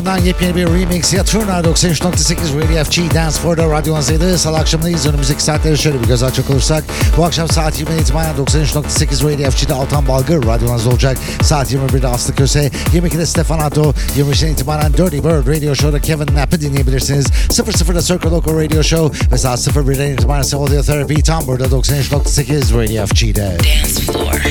Cone'dan yepyeni bir remix ya Turner 93.8 Radio FG Dance Floor'da radyonuzdaydı. Salı akşamındayız. Önümüzdeki saatleri şöyle bir göz açacak olursak. Bu akşam saat 20'den itibaren 93.8 Radio FG'de Altan Balgır radyonuzda olacak. Saat 21'de Aslı Köse, 22'de Stefan Addo, 23'den itibaren Dirty Bird Radio Show'da Kevin Knapp'ı dinleyebilirsiniz. 00'da Circle Local Radio Show ve saat 01'den itibaren Audio Therapy tam burada 93.8 Radio FG'de. Dance Floor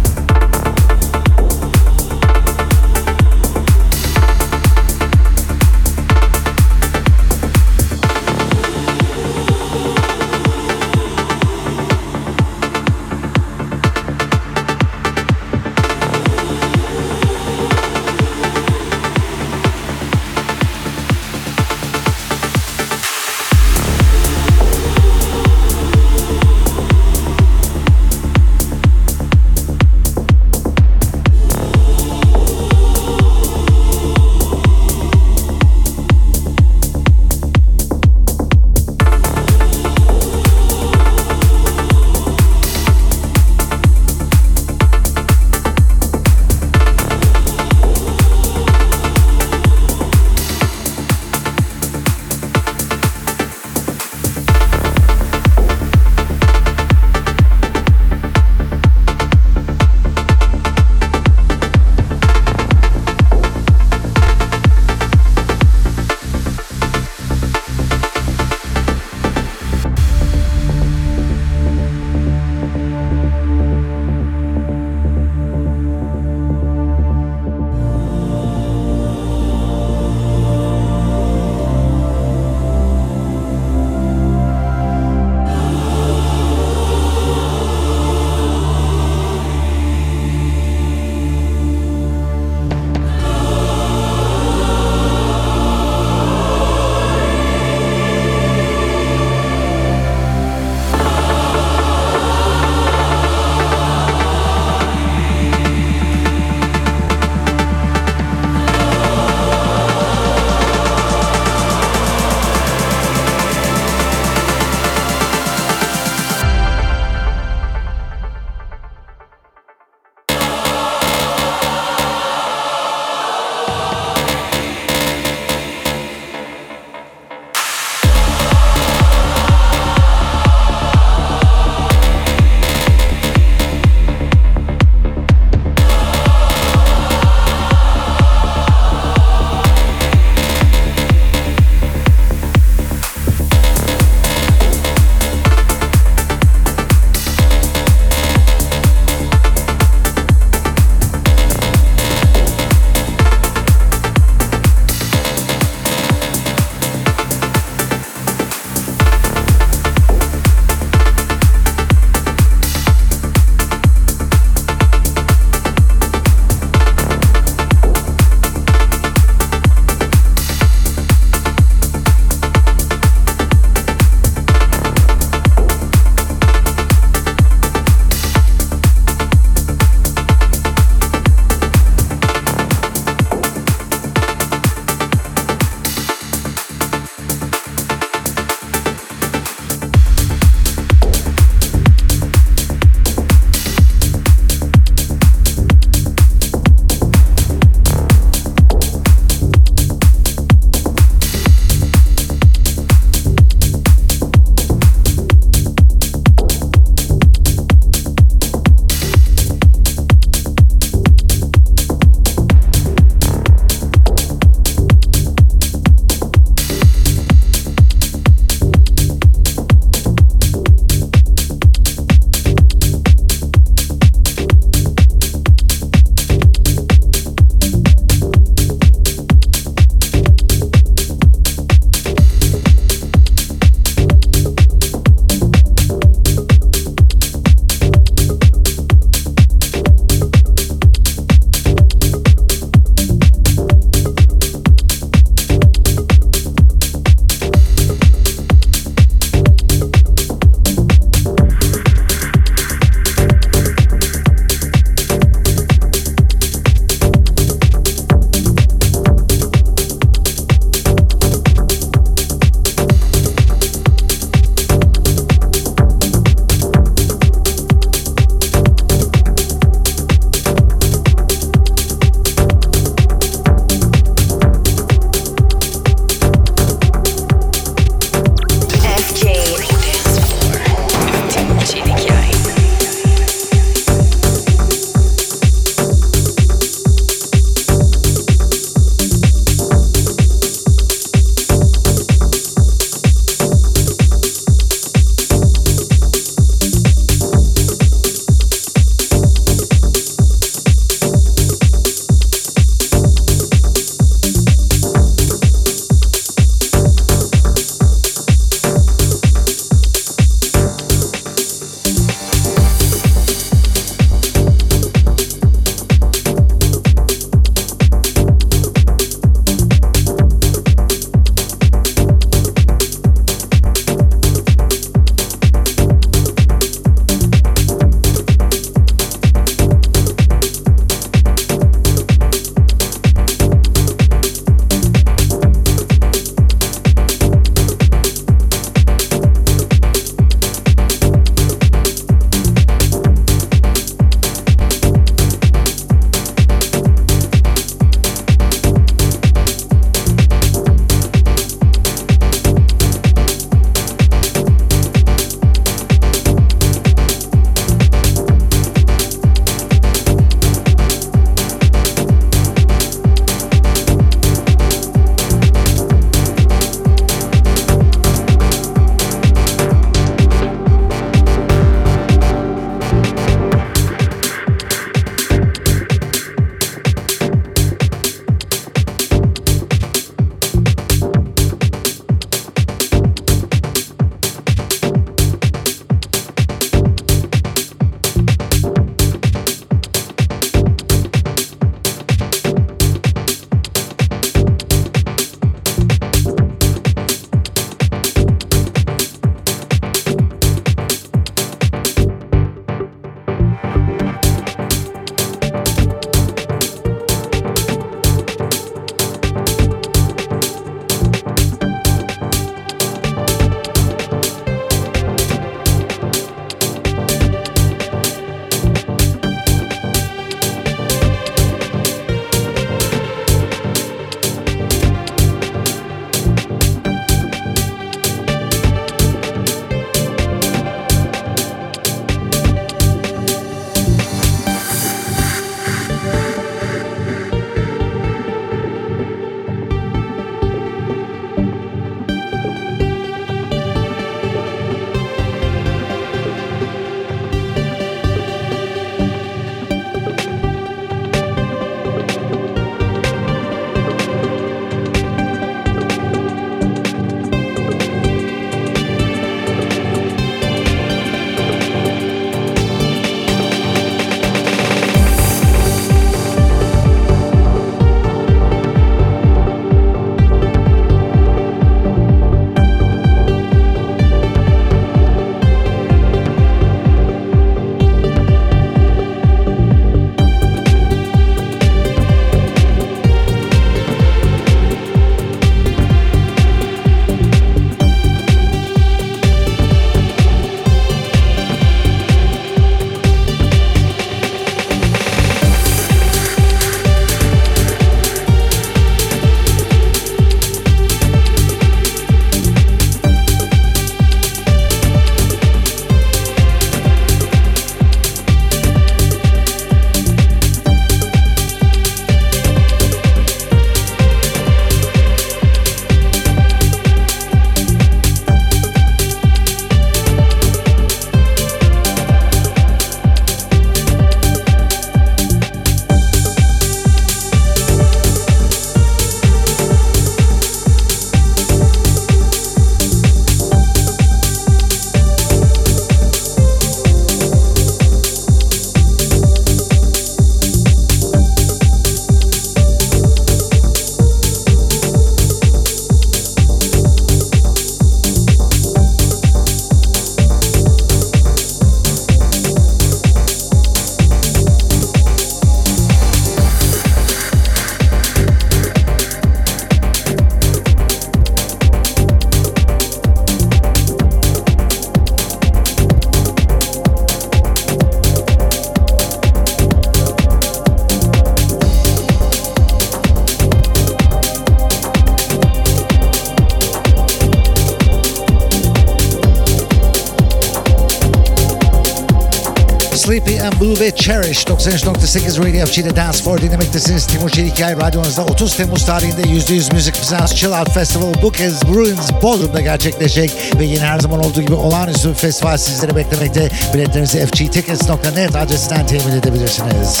Cherish 93.8 Radio FG'de Dance for dinlemektesiniz. Timur Çelikay radyonuzda 30 Temmuz tarihinde %100 Müzik Bizans Chill Out Festival Book as Bruins Bodrum'da gerçekleşecek ve yine her zaman olduğu gibi olağanüstü bir festival sizleri beklemekte. Biletlerinizi fgtickets.net adresinden temin edebilirsiniz.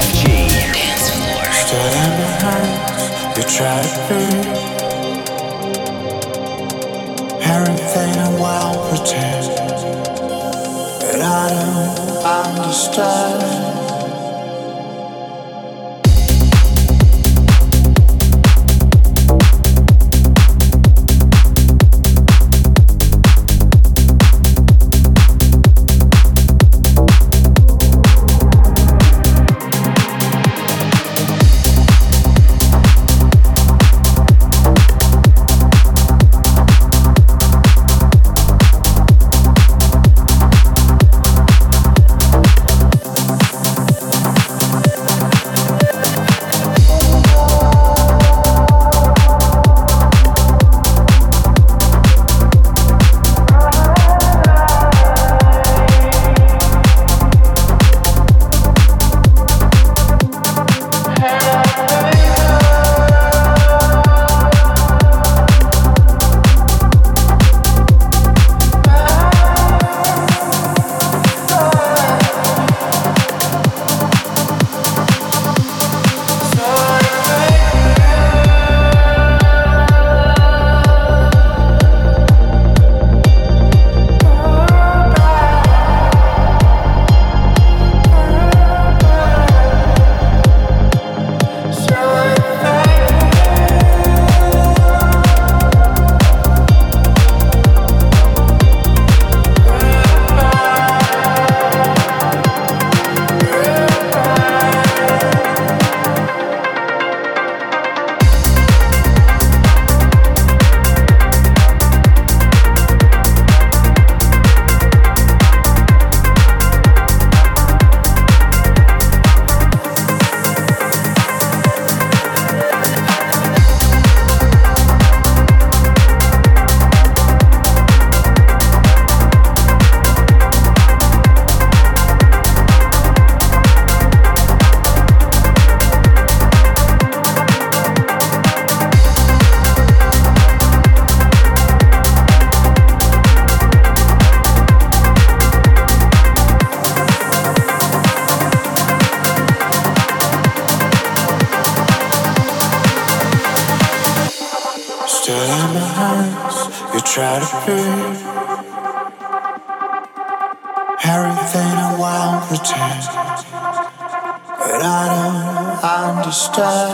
FG. Everything I well pretend, but I don't understand. But I don't understand.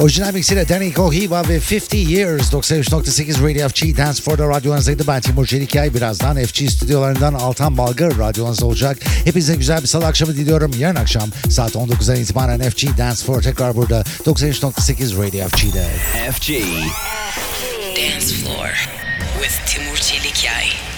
Orijinal mixiyle Danny Kohiba ve 50 Years 93.8 Radio FG Dance for the radyonuzdaydı. Ben Timur Çelikay. Birazdan FG stüdyolarından Altan Balgır radyonuzda olacak. Hepinize güzel bir salı akşamı diliyorum. Yarın akşam saat 19'dan itibaren FG Dance for tekrar burada 93.8 Radio FG'de. FG. Dance Floor with Timur Çelikyay.